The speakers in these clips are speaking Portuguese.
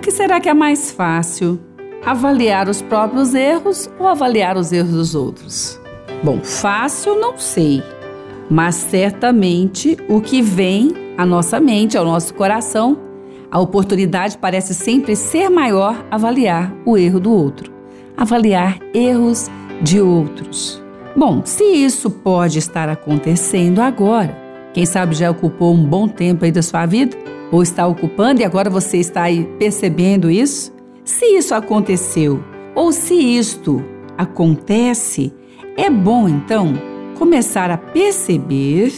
O que será que é mais fácil? Avaliar os próprios erros ou avaliar os erros dos outros? Bom, fácil não sei, mas certamente o que vem à nossa mente, ao nosso coração, a oportunidade parece sempre ser maior avaliar o erro do outro, avaliar erros de outros. Bom, se isso pode estar acontecendo agora, quem sabe já ocupou um bom tempo aí da sua vida, ou está ocupando e agora você está aí percebendo isso? Se isso aconteceu, ou se isto acontece, é bom então começar a perceber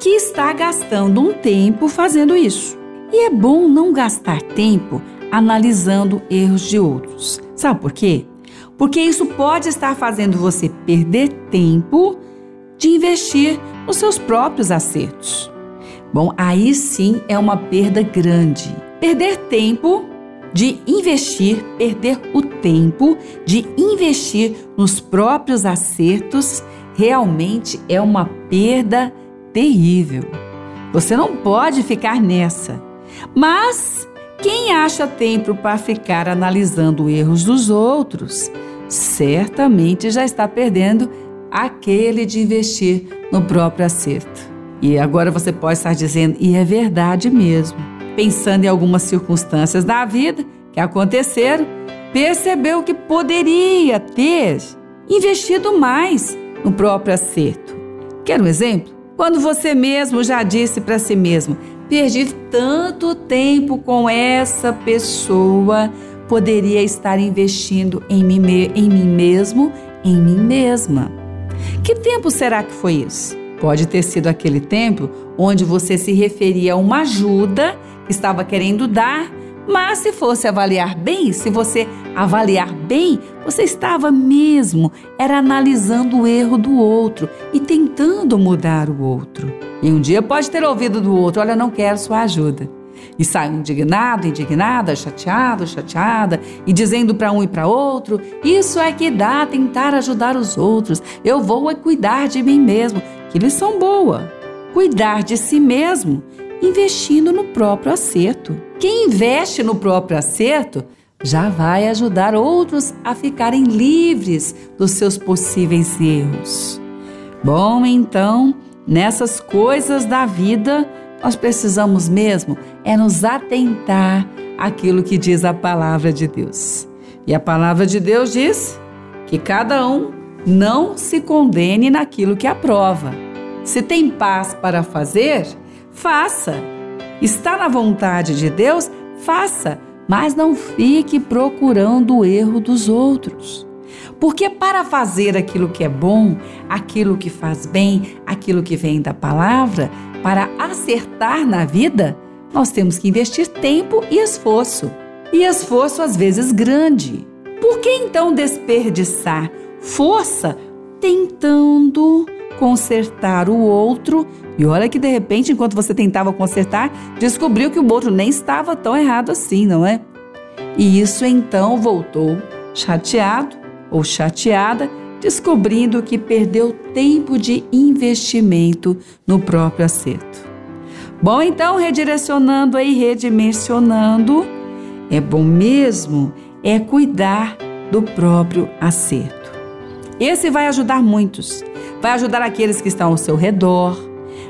que está gastando um tempo fazendo isso. E é bom não gastar tempo analisando erros de outros. Sabe por quê? Porque isso pode estar fazendo você perder tempo de investir nos seus próprios acertos. Bom, aí sim é uma perda grande. Perder tempo de investir, perder o tempo de investir nos próprios acertos realmente é uma perda terrível. Você não pode ficar nessa. Mas quem acha tempo para ficar analisando erros dos outros, certamente já está perdendo aquele de investir no próprio acerto. E agora você pode estar dizendo, e é verdade mesmo. Pensando em algumas circunstâncias da vida que aconteceram, percebeu que poderia ter investido mais no próprio acerto. Quer um exemplo? Quando você mesmo já disse para si mesmo: perdi tanto tempo com essa pessoa, poderia estar investindo em mim, em mim mesmo, em mim mesma. Que tempo será que foi isso? Pode ter sido aquele tempo onde você se referia a uma ajuda que estava querendo dar mas se fosse avaliar bem, se você avaliar bem, você estava mesmo era analisando o erro do outro e tentando mudar o outro. E um dia pode ter ouvido do outro: "Olha, não quero sua ajuda". E sai indignado, indignada, chateado, chateada, e dizendo para um e para outro: Isso é que dá tentar ajudar os outros. Eu vou é cuidar de mim mesmo. Que lição boa! Cuidar de si mesmo investindo no próprio acerto. Quem investe no próprio acerto já vai ajudar outros a ficarem livres dos seus possíveis erros. Bom, então, nessas coisas da vida, nós precisamos mesmo é nos atentar àquilo que diz a palavra de Deus. E a palavra de Deus diz que cada um não se condene naquilo que aprova. Se tem paz para fazer, faça. Está na vontade de Deus, faça, mas não fique procurando o erro dos outros. Porque para fazer aquilo que é bom, aquilo que faz bem, aquilo que vem da palavra, para acertar na vida, nós temos que investir tempo e esforço. E esforço às vezes grande. Por que então desperdiçar força tentando consertar o outro. E olha que de repente, enquanto você tentava consertar, descobriu que o outro nem estava tão errado assim, não é? E isso então voltou chateado ou chateada, descobrindo que perdeu tempo de investimento no próprio acerto. Bom, então, redirecionando e redimensionando, é bom mesmo é cuidar do próprio acerto. Esse vai ajudar muitos vai ajudar aqueles que estão ao seu redor,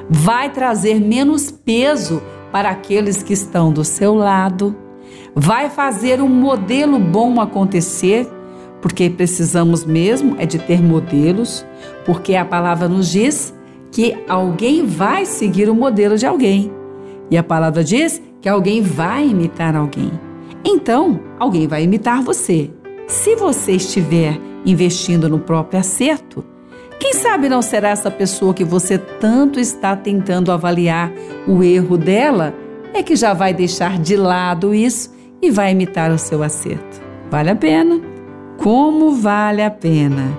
vai trazer menos peso para aqueles que estão do seu lado, vai fazer um modelo bom acontecer, porque precisamos mesmo é de ter modelos, porque a palavra nos diz que alguém vai seguir o modelo de alguém. E a palavra diz que alguém vai imitar alguém. Então, alguém vai imitar você. Se você estiver investindo no próprio acerto, quem sabe não será essa pessoa que você tanto está tentando avaliar o erro dela é que já vai deixar de lado isso e vai imitar o seu acerto. Vale a pena? Como vale a pena?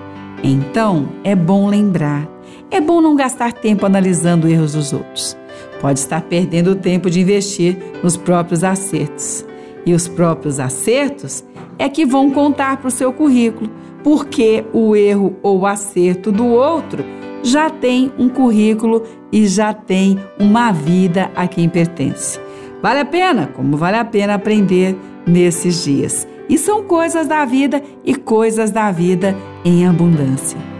Então, é bom lembrar. É bom não gastar tempo analisando erros dos outros. Pode estar perdendo tempo de investir nos próprios acertos. E os próprios acertos é que vão contar para o seu currículo porque o erro ou o acerto do outro já tem um currículo e já tem uma vida a quem pertence. Vale a pena, como vale a pena aprender nesses dias. E são coisas da vida e coisas da vida em abundância.